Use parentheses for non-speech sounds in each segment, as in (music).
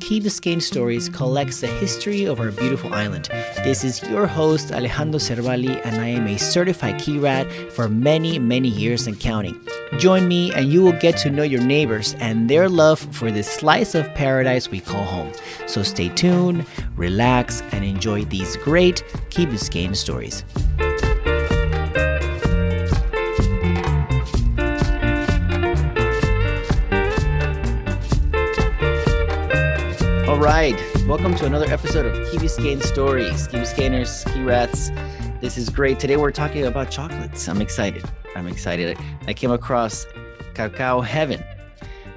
Key Biscayne Stories collects the history of our beautiful island. This is your host, Alejandro Cervali, and I am a certified key rat for many, many years and counting. Join me, and you will get to know your neighbors and their love for this slice of paradise we call home. So stay tuned, relax, and enjoy these great Key Biscayne stories. All right, welcome to another episode of Key Biscayne Stories. Key Biscayneers, Key Rats. This is great. Today we're talking about chocolates. I'm excited. I'm excited. I came across Cacao Heaven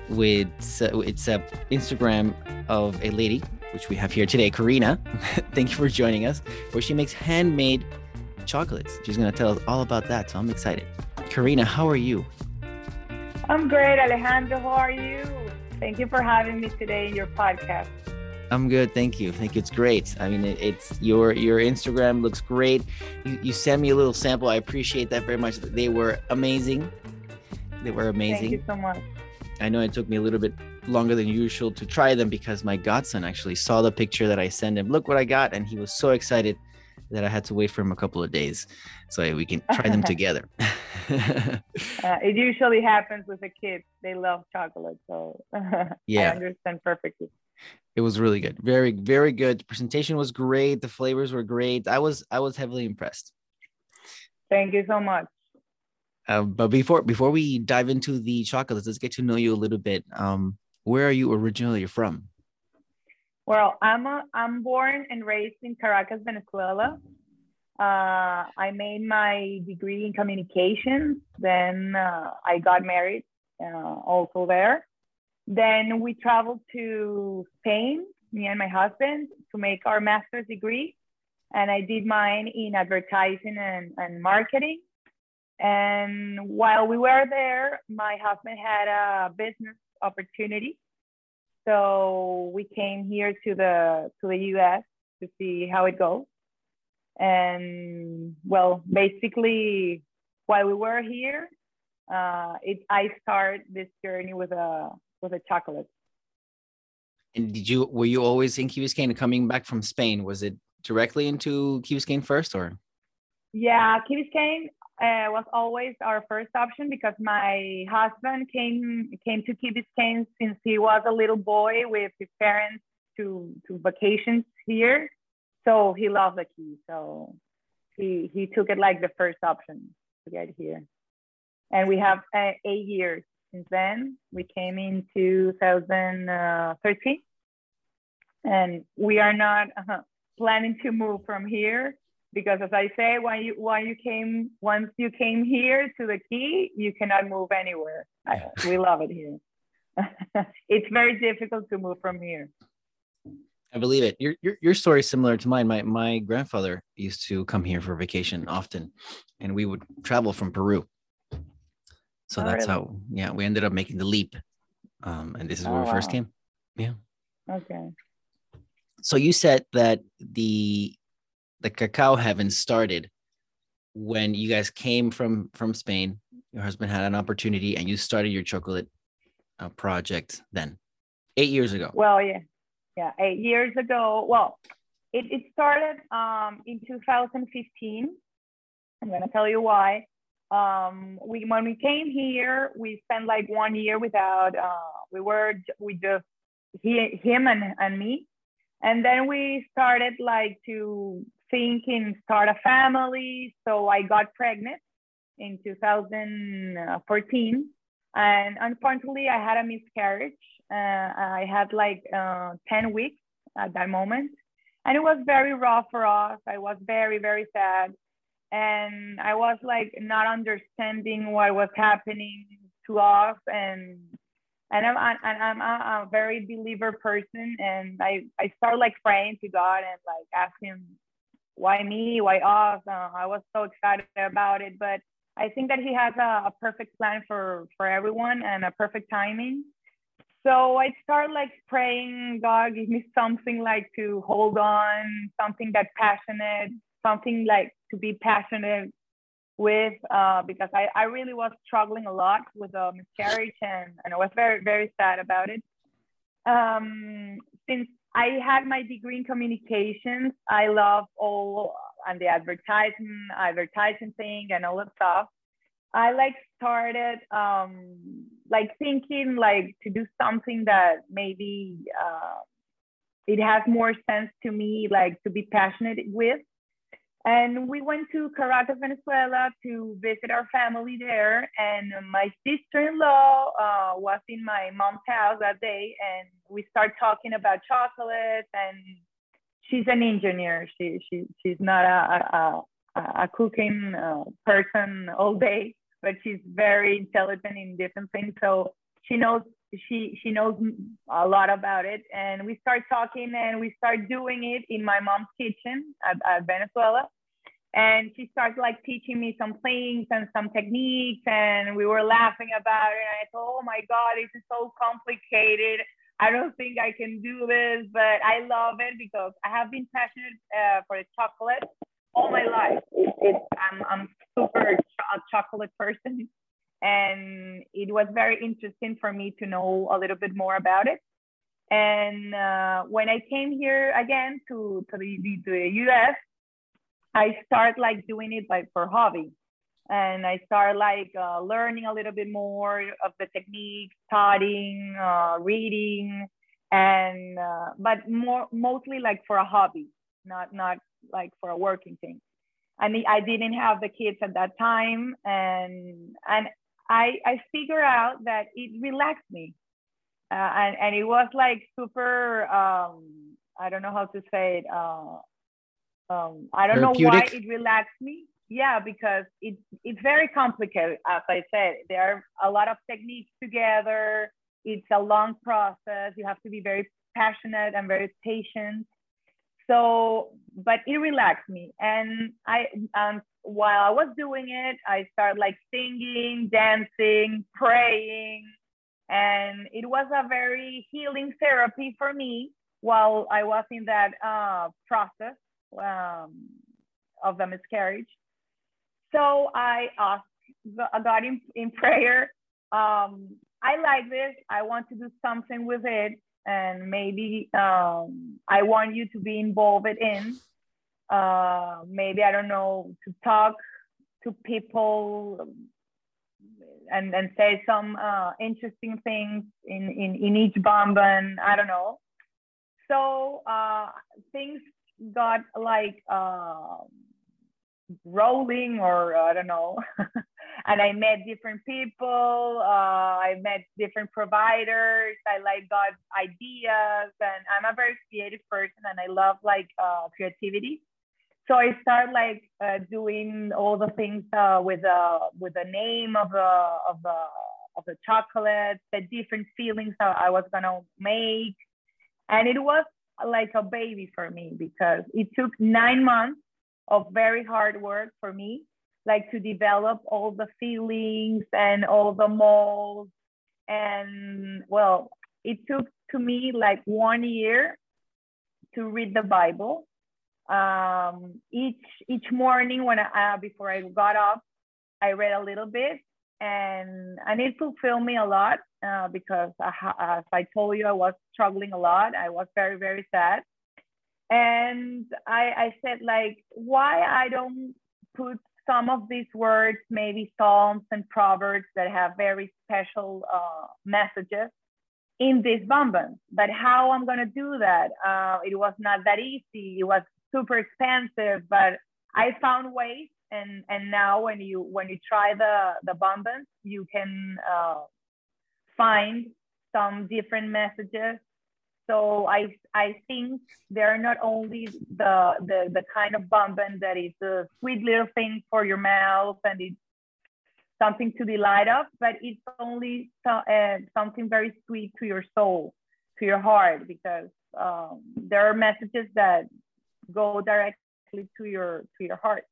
with uh, it's a Instagram of a lady which we have here today, Karina. (laughs) Thank you for joining us. Where she makes handmade chocolates. She's going to tell us all about that. So I'm excited. Karina, how are you? I'm great, Alejandro. How are you? Thank you for having me today in your podcast. I'm good, thank you. Thank you. It's great. I mean, it, it's your your Instagram looks great. You you sent me a little sample. I appreciate that very much. They were amazing. They were amazing. Thank you so much. I know it took me a little bit longer than usual to try them because my godson actually saw the picture that I sent him. Look what I got, and he was so excited that I had to wait for him a couple of days so we can try them (laughs) together. (laughs) uh, it usually happens with the kids; they love chocolate, so (laughs) yeah, I understand perfectly. It was really good, very very good. The presentation was great. The flavors were great. I was I was heavily impressed. Thank you so much. Uh, but before before we dive into the chocolates, let's get to know you a little bit. Um, where are you originally from? Well, I'm a, I'm born and raised in Caracas, Venezuela. Uh, I made my degree in communications. Then uh, I got married, uh, also there. Then we traveled to Spain, me and my husband, to make our master's degree. And I did mine in advertising and, and marketing. And while we were there, my husband had a business opportunity. So we came here to the to the US to see how it goes. And well, basically while we were here, uh, it I started this journey with a with a chocolate. And did you were you always in Key Biscayne coming back from Spain? Was it directly into Key Biscayne first or? Yeah, Key Biscayne uh, was always our first option because my husband came came to Key Biscayne since he was a little boy with his parents to to vacations here. So he loved the Key. So he he took it like the first option to get here. And we have uh, eight years since then. We came in 2013, and we are not uh, planning to move from here because as I say, when you when you came once you came here to the key, you cannot move anywhere. I, we love it here. (laughs) it's very difficult to move from here. I believe it. Your, your your story is similar to mine. My my grandfather used to come here for vacation often, and we would travel from Peru. So oh, that's really? how yeah we ended up making the leap, um, and this is where oh, we first came. Yeah. Okay. So you said that the the cacao heaven started when you guys came from from Spain. Your husband had an opportunity, and you started your chocolate uh, project then, eight years ago. Well, yeah, yeah, eight years ago. Well, it, it started um, in 2015. I'm gonna tell you why. Um, we when we came here, we spent like one year without. Uh, we were we just he him and and me, and then we started like to thinking start a family. So I got pregnant in 2014. And unfortunately, I had a miscarriage. Uh, I had like uh, 10 weeks at that moment. And it was very rough for us. I was very, very sad. And I was like not understanding what was happening to us. And and I'm, I'm a, a very believer person. And I, I started like praying to God and like asking why me? Why us? Uh, I was so excited about it, but I think that he has a, a, perfect plan for for everyone and a perfect timing. So I start like praying, God, give me something like to hold on, something that passionate, something like to be passionate with uh, because I, I really was struggling a lot with a miscarriage and, and I was very, very sad about it. Um, since I had my degree in communications, I love all and the advertising, advertising thing and all that stuff. I like started um, like thinking like to do something that maybe uh, it has more sense to me, like to be passionate with. And we went to Caracas, Venezuela to visit our family there. And my sister-in-law uh, was in my mom's house that day. And we start talking about chocolate and she's an engineer. She, she, she's not a, a, a cooking uh, person all day, but she's very intelligent in different things. So she knows she she knows a lot about it and we start talking and we start doing it in my mom's kitchen at, at venezuela and she started like teaching me some things and some techniques and we were laughing about it and i thought oh my god this is so complicated i don't think i can do this but i love it because i have been passionate uh, for chocolate all my life. It, it, I'm, I'm super a chocolate person. And it was very interesting for me to know a little bit more about it. And uh, when i came here again to, to, the, to the us I start like doing it like for hobby. And I start like uh, learning a little bit more of the techniques, studying, uh, reading, and uh, but more mostly like for a hobby, not not like for a working thing. I mean, I didn't have the kids at that time, and and I I figure out that it relaxed me, uh, and and it was like super. Um, I don't know how to say it. Uh, um, I don't know why it relaxed me. Yeah, because it's it's very complicated. As I said, there are a lot of techniques together. It's a long process. You have to be very passionate and very patient. So, but it relaxed me, and I um, while I was doing it, I started like singing, dancing, praying, and it was a very healing therapy for me while I was in that uh, process um, of the miscarriage. So I asked God in, in prayer, um, I like this. I want to do something with it. And maybe um, I want you to be involved in. Uh, maybe, I don't know, to talk to people and, and say some uh, interesting things in, in, in each bonbon. I don't know. So uh, things got like uh, rolling or I don't know. (laughs) and I met different people. Uh, I met different providers. I like got ideas and I'm a very creative person and I love like uh, creativity. So I start like uh, doing all the things uh, with uh, with the name of the of the of the chocolate, the different feelings I was gonna make, and it was like a baby for me because it took nine months of very hard work for me, like to develop all the feelings and all the molds. And well, it took to me like one year to read the Bible. Um, each each morning when I uh, before I got up, I read a little bit, and and it fulfilled me a lot uh, because I, as I told you, I was struggling a lot. I was very, very sad. And I, I said, like, why I don't put some of these words, maybe Psalms and Proverbs that have very special uh, messages in this bonbon. But how I'm to do that? Uh, it was not that easy. It was super expensive, but I found ways. And, and now when you when you try the the bonbons, you can uh, find some different messages. So I I think they're not only the the the kind of bonbon that is a sweet little thing for your mouth and it's something to delight of, but it's only so, uh, something very sweet to your soul, to your heart, because um, there are messages that go directly to your to your heart.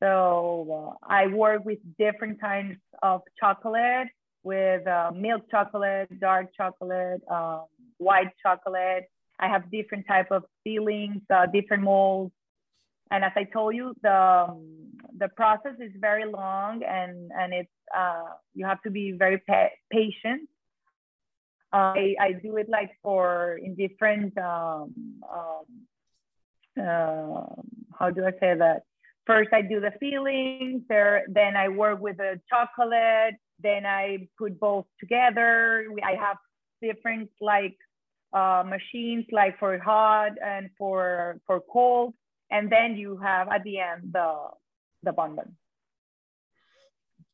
So uh, I work with different kinds of chocolate with uh, milk chocolate, dark chocolate, um, white chocolate. I have different type of fillings, uh, different molds. And as I told you, the, um, the process is very long and and it's uh, you have to be very pa patient. Uh, I, I do it like for in different um, um, uh, how do I say that? First, I do the fillings. There, then I work with the chocolate. Then I put both together. I have different like uh, machines, like for hot and for for cold. And then you have at the end the the bonbon.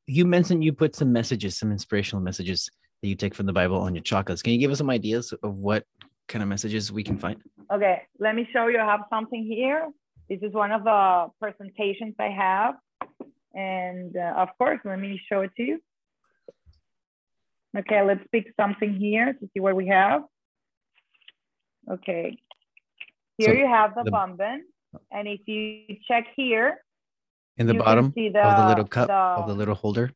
You mentioned you put some messages, some inspirational messages that you take from the Bible on your chocolates. Can you give us some ideas of what kind of messages we can find? Okay, let me show you. I have something here. This is one of the presentations I have. And uh, of course, let me show it to you. Okay, let's pick something here to see what we have. Okay, here so you have the, the bonbon. And if you check here, in the bottom the, of the little cup the, of the little holder,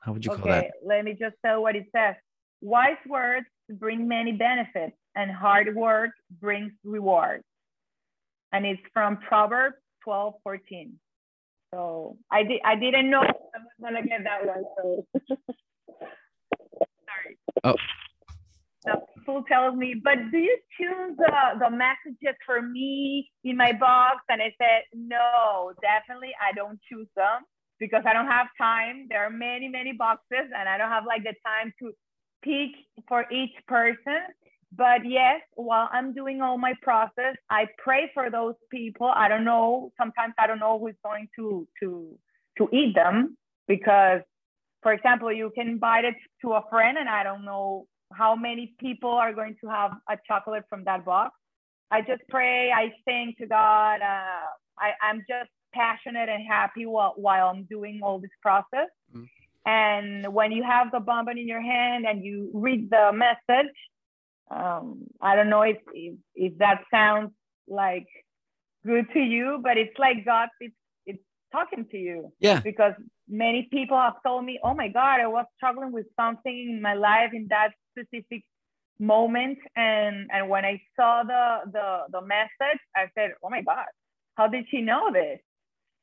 how would you okay, call that? Let me just tell what it says. Wise words bring many benefits, and hard work brings reward. And it's from Proverbs 12, 14. So I did I didn't know I was gonna get that one. So (laughs) sorry. Oh. People tells me, but do you choose the, the messages for me in my box? And I said, no, definitely I don't choose them because I don't have time. There are many, many boxes and I don't have like the time to pick for each person. But yes, while I'm doing all my process, I pray for those people. I don't know. Sometimes I don't know who's going to to to eat them because, for example, you can invite it to a friend, and I don't know how many people are going to have a chocolate from that box. I just pray. I sing to God. Uh, I, I'm just passionate and happy while, while I'm doing all this process. Mm. And when you have the bonbon in your hand and you read the message, um, I don't know if, if, if that sounds like good to you, but it's like God, it's, it's talking to you. Yeah. Because many people have told me, oh my God, I was struggling with something in my life in that specific moment. And, and when I saw the, the, the message, I said, oh my God, how did she know this?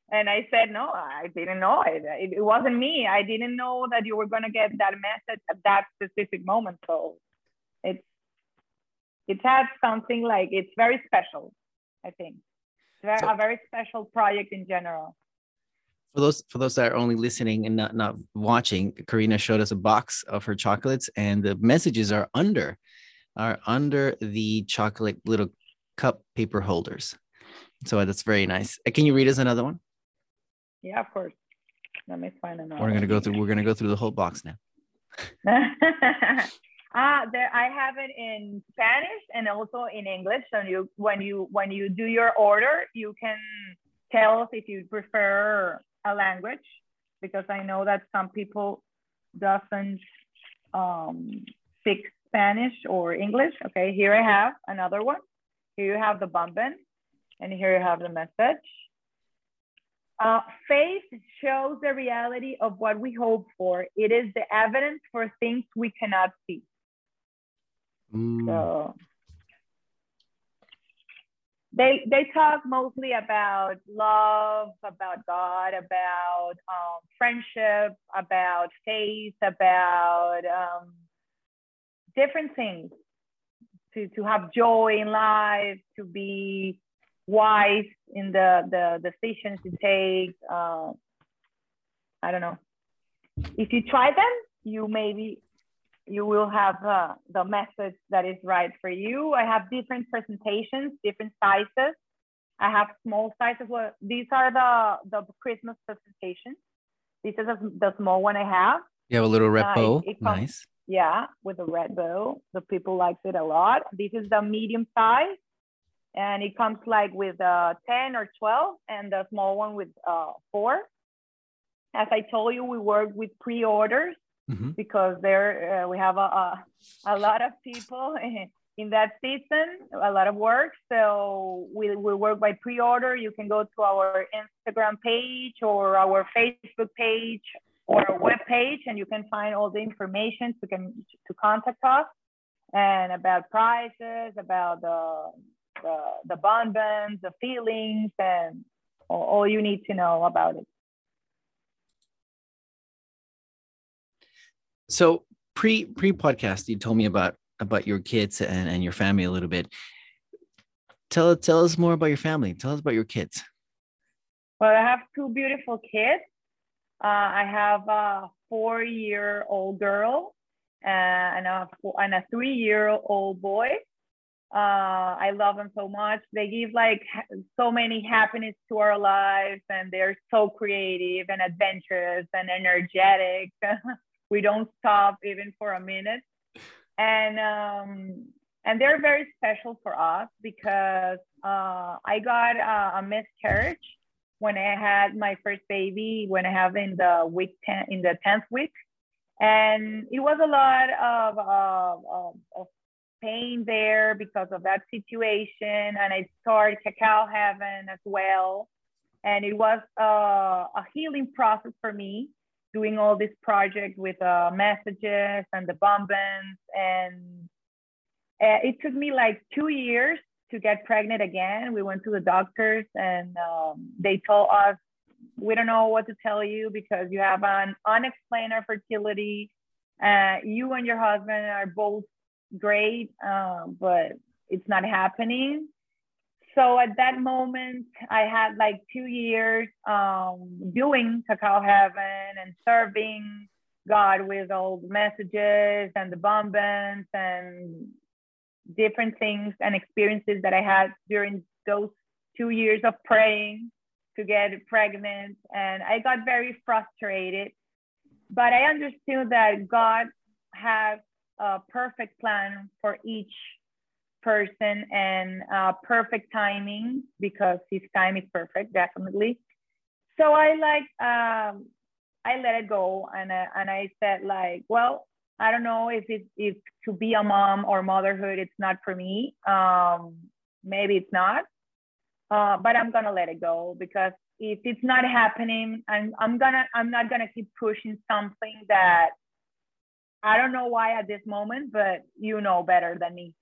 And I said, no, I didn't know it. It, it wasn't me. I didn't know that you were going to get that message at that specific moment. So it's, it has something like, it's very special, I think. It's very, so, a very special project in general. For those for those that are only listening and not not watching, Karina showed us a box of her chocolates, and the messages are under are under the chocolate little cup paper holders. So that's very nice. Uh, can you read us another one? Yeah, of course. Let me find another. We're gonna go through. We're gonna go through the whole box now. (laughs) ah, there. I have it in Spanish and also in English. So you, when you when you do your order, you can tell us if you prefer a language because I know that some people doesn't um, speak Spanish or English. Okay, here I have another one. Here you have the bonbon, and here you have the message. Uh, faith shows the reality of what we hope for. It is the evidence for things we cannot see. Mm. So they they talk mostly about love, about God, about um, friendship, about faith, about um, different things. To to have joy in life, to be wise in the the decisions you take. Uh, I don't know. If you try them, you maybe you will have uh, the message that is right for you. I have different presentations, different sizes. I have small sizes. Well, these are the the Christmas presentations. This is a, the small one I have. You have a little red uh, bow. It, it comes, nice. Yeah, with a red bow. The people likes it a lot. This is the medium size and it comes like with uh, 10 or 12 and the small one with uh, four. As I told you, we work with pre-orders mm-hmm. because there uh, we have a, a, a, lot of people (laughs) in that season, a lot of work. So we, we work by pre-order. You can go to our Instagram page or our Facebook page or our web page and you can find all the information to, can, to contact us and about prices, about the the, the bonbons, the feelings, and all, all you need to know about it. So pre pre podcast, you told me about about your kids and, and your family a little bit. Tell tell us more about your family. Tell us about your kids. Well, I have two beautiful kids. Uh, I have a four year old girl and a and a three year old boy. Uh, I love them so much. They give like so many happiness to our lives, and they're so creative and adventurous and energetic. (laughs) we don't stop even for a minute, and um, and they're very special for us because uh, I got a miscarriage when I had my first baby, when I have in the week 10, in the 10th week. And it was a lot of, of, of pain there because of that situation. And I started Cacao Heaven as well. And it was uh, a healing process for me doing all this project with uh, messages and the bonbons. And uh, it took me like two years to get pregnant again. We went to the doctors and um, they told us, we don't know what to tell you because you have an unexplained fertility. Uh, you and your husband are both great, uh, but it's not happening. So at that moment, I had like two years um, doing Cacao Heaven and serving God with all the messages and the bonbons and different things and experiences that I had during those two years of praying to get pregnant. And I got very frustrated. But I understood that God has a perfect plan for each person and uh, perfect timing because his time is perfect, definitely. So I like, um, I let it go and, uh, and I said like, well, I don't know if it's if to be a mom or motherhood, it's not for me. Um, maybe it's not, uh, but I'm gonna let it go because if it's not happening, I'm I'm gonna I'm not gonna keep pushing something that I don't know why at this moment, but you know better than me.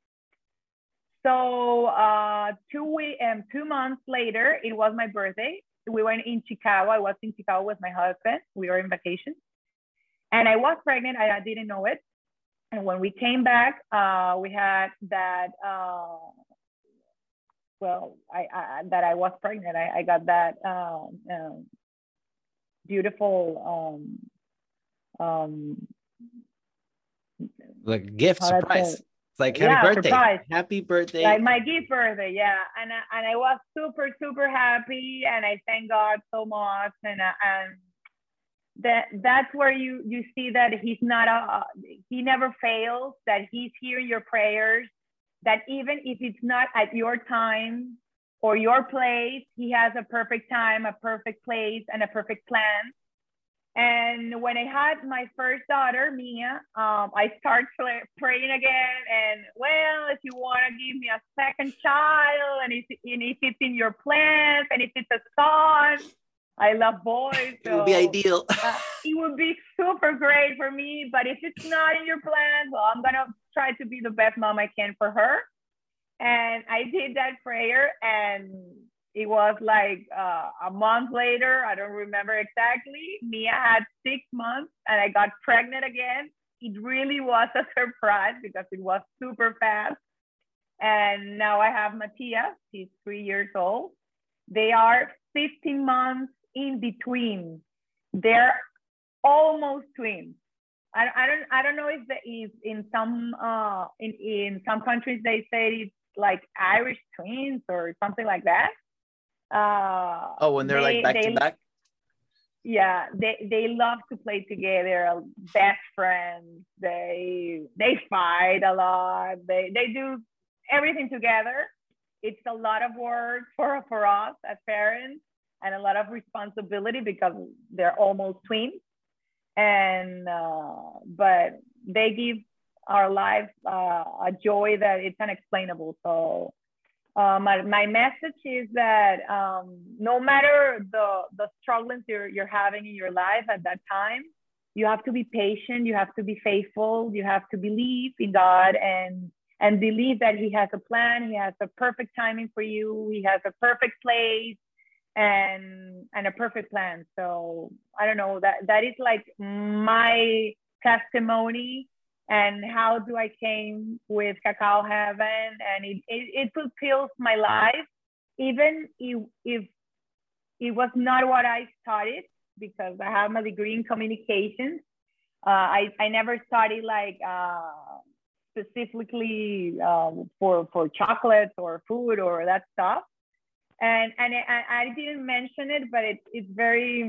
So uh, two um, two months later, it was my birthday. We went in Chicago. I was in Chicago with my husband. We were in vacation and I was pregnant. I, I didn't know it. And when we came back, uh, we had that. Uh, well, I, I, that I was pregnant. I, I got that um, um, beautiful um, um, like gift surprise. It's like happy yeah, birthday. Surprise. Happy birthday. Like my gift birthday, yeah. And and I was super super happy, and I thank God so much. And uh, and that that's where you you see that he's not a he never fails that he's hearing your prayers that even if it's not at your time or your place he has a perfect time a perfect place and a perfect plan and when i had my first daughter mia um, i started praying again and well if you want to give me a second child and if, and if it's in your plans and if it's a son I love boys. So, it would be ideal. uh, it would be super great for me. But if it's not in your plan, well, I'm gonna try to be the best mom I can for her. And I did that prayer, and it was like uh, a month later. I don't remember exactly. Mia had six months, and I got pregnant again. It really was a (laughs) surprise because it was super fast. And now I have Matthias. He's three years old. They are 15 months in between. They're almost twins. I, I don't I don't know if the if in some uh in, in some countries they say it's like Irish twins or something like that. Uh, oh, when they're they, like back they, to back. Yeah, they they love to play together, best friends. They they fight a lot. They they do everything together. It's a lot of work for for us as parents, and a lot of responsibility because they're almost twins. And uh, but they give our lives uh, a joy that it's unexplainable. So uh, my, my message is that um, no matter the the struggles you're you're having in your life at that time, you have to be patient. You have to be faithful. You have to believe in God and and believe that He has a plan. He has a perfect timing for you. He has a perfect place and and a perfect plan so i don't know that that is like my testimony and how do I came with Cacao Heaven, and it, it, it fulfills my life, even if, if it was not what I studied because I have my degree in communications. Uh, I, I never studied like uh, specifically um, for, for chocolate or food or that stuff. And, and I, I didn't mention it, but it, it's very,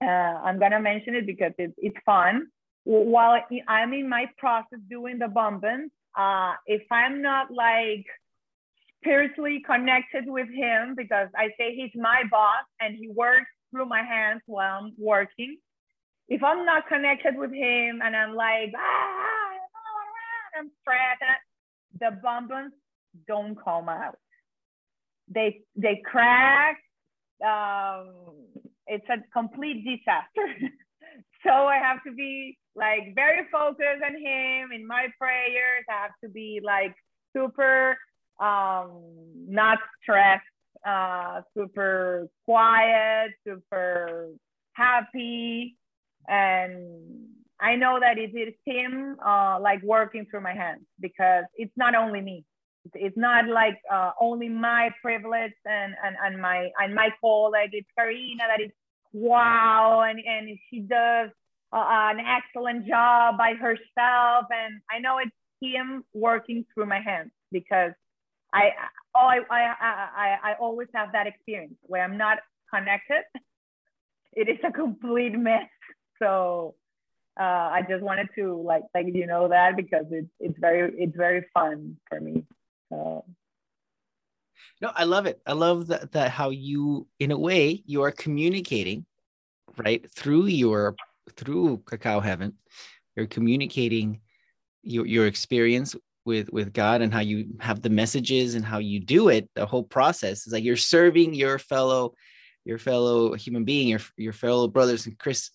uh, I'm gonna mention it because it, it's fun while I'm in my process doing the bonbons, uh, if I'm not like spiritually connected with him, because I say he's my boss and he works through my hands while I'm working. If I'm not connected with him and I'm like, ah, I'm stressed, the bonbons don't come out. They they crack. Um, it's a complete disaster. (laughs) so I have to be like very focused on him in my prayers. I have to be like super um, not stressed, uh, super quiet, super happy. And I know that it is him uh, like working through my hands because it's not only me. It's not like uh, only my privilege and, and, and my and my call. Like it's Karina that is wow and, and she does an excellent job by herself. And I know it's him working through my hands because I, oh, I, I, I, I always have that experience where I'm not connected. (laughs) It is a complete mess. So uh, I just wanted to like, like you know that because it's it's very it's very fun for me. So. No, I love it. I love that that how you, in a way, you are communicating, right, through your through cacao heaven you're communicating your, your experience with with god and how you have the messages and how you do it the whole process. Is like you're serving your fellow your fellow human being your your fellow brothers and chris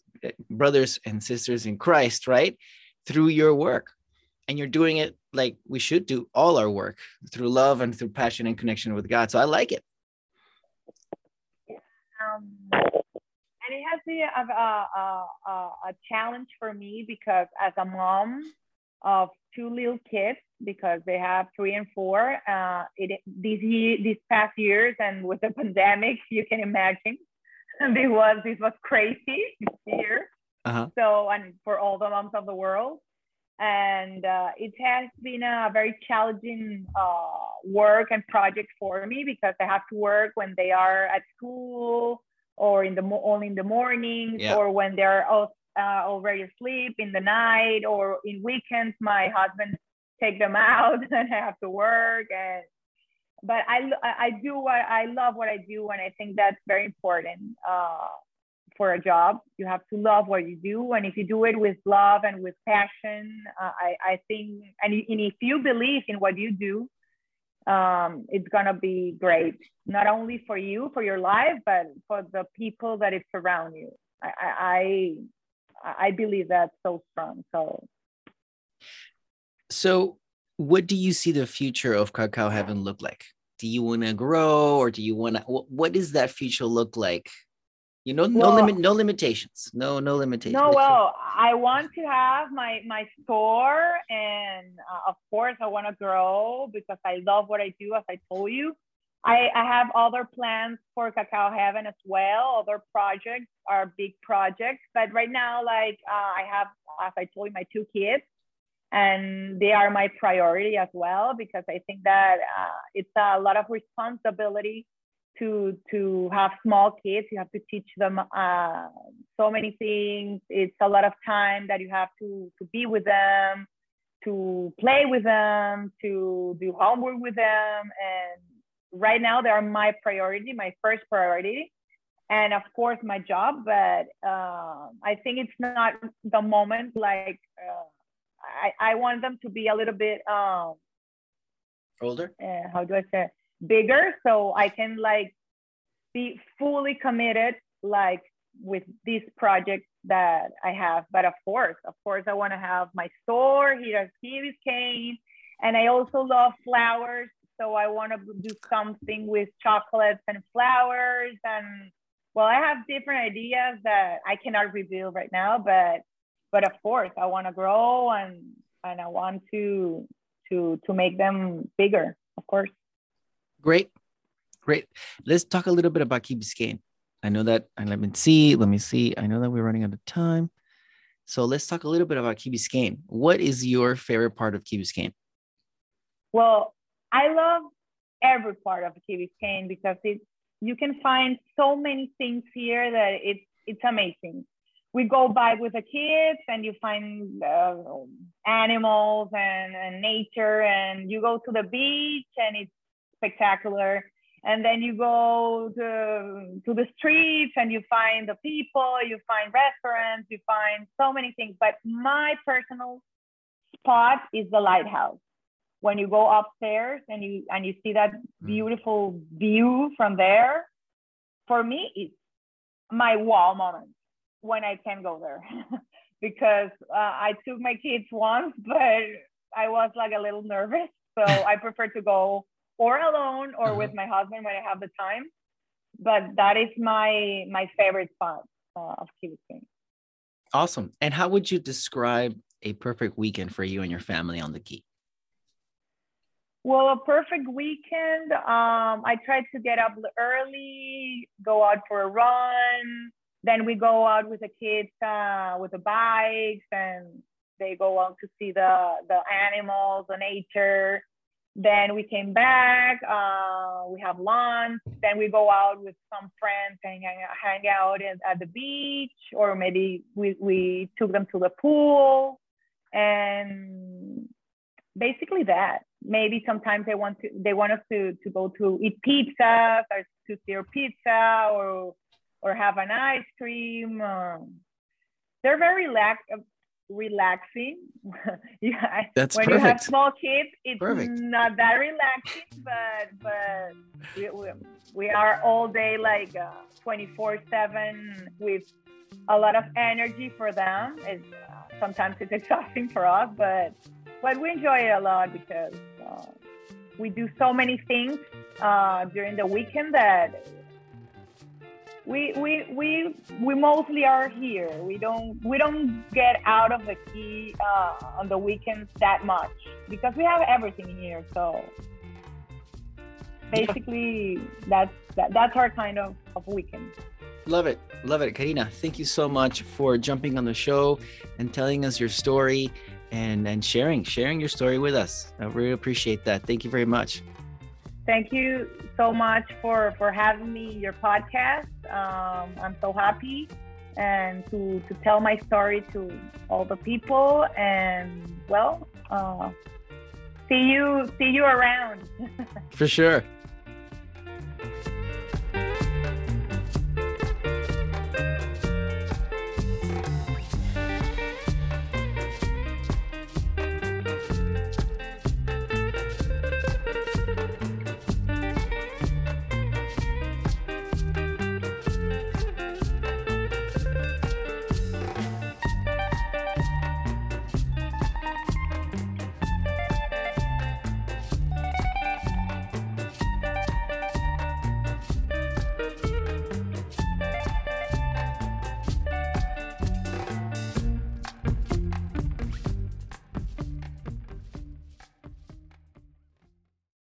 brothers and sisters in christ right? Through your work. And you're doing it like we should do all our work through love and through passion and connection with god. So i like it. Um it has been a, a, a, a challenge for me because as a mom of two little kids because they have three and four uh, it, these year, these past years and with the pandemic (laughs) you can imagine (laughs) this was this was crazy this year uh-huh. so and for all the moms of the world and uh, it has been a very challenging uh, work and project for me because I have to work when they are at school or in the only in the mornings yeah. or when they're all, uh, already asleep in the night or in weekends my husband take them (laughs) out and I have to work and but I, I do what I love what I do and I think that's very important uh, for a job you have to love what you do and if you do it with love and with passion uh, I, I think and, and if you believe in what you do um, it's gonna be great, not only for you, for your life, but for the people that is around you. I, I, I believe that's so strong. So, so what do you see the future of Cacao Heaven look like? Do you want to grow, or do you want to? What, what does that future look like you know no limit no limitations. No no limitations. no well i want to have my my store and uh, of course i want to grow because i love what i do as i told you. I, I have other plans for cacao heaven as well. Other projects are big projects but right now like uh, i have as i told you my two kids and they are my priority as well because i think that uh, it's a lot of responsibility to to have small kids you have to teach them uh, so many things. It's a lot of time that you have to to be with them to play with them to do homework with them. And right now they are my priority my first priority. And of course my job but uh, i think it's not the moment like uh, I, I want them to be a little bit um, older? uh, how do i say bigger so I can like be fully committed like with this project that I have. But of course, of course, I want to have my store here at Key Biscayne. And I also love flowers. So I want to do something with chocolates and flowers. And well, I have different ideas that I cannot reveal right now, but but of course, I want to grow and and I want to to to make them bigger. Of course. Great, great. Let's talk a little bit about Key Biscayne. I know that, and let me see. Let me see. I know that we're running out of time. So let's talk a little bit about Key Biscayne. What is your favorite part of Key Biscayne? Well, I love every part of Key Biscayne because it you can find so many things here that it's it's amazing. We go by with the kids and you find uh, animals and, and nature and you go to the beach and it's spectacular. And then you go to, to the streets and you find the people you find restaurants you find so many things. But my personal spot is the lighthouse. When you go upstairs and you and you see that mm. beautiful view from there for me it's my wow moment when i can go there. (laughs) Because uh, i took my kids once (laughs) but i was like a little nervous. So i prefer to go or alone or uh-huh. with my husband when I have the time. But that is my my favorite spot uh, of Key Biscayne. Awesome. And how would you describe a perfect weekend for you and your family on the Key? Well, a perfect weekend. Um, I try to get up early, go out for a run. Then we go out with the kids uh, with the bikes, and they go out to see the the animals, the nature. Then we came back, uh, we have lunch, then we go out with some friends and hang out at, the beach, or maybe we, we took them to the pool. And basically that. Maybe sometimes they want to they want us to, to go to eat pizza or to see steer pizza or or have an ice cream. Um, they're very lax relaxing. (laughs) yeah, That's when perfect. you have small kids, it's perfect. not that relaxing, but but we, we, we are all day like uh, 24 7 with a lot of energy for them. It's, uh, sometimes it's (laughs) exhausting for us, but but we enjoy it a lot because uh, we do so many things uh, during the weekend that we we we we mostly are here. We don't we don't get out of the key uh, on the weekends that much because we have everything here. So basically, that's that, that's our kind of of weekend. Love it, love it, Karina. Thank you so much for jumping on the show and telling us your story and and sharing sharing your story with us. I really appreciate that. Thank you very much. Thank you so much for for having me your podcast. Um, I'm so happy and to to tell my story to all the people and well uh, see you see you around (laughs) for sure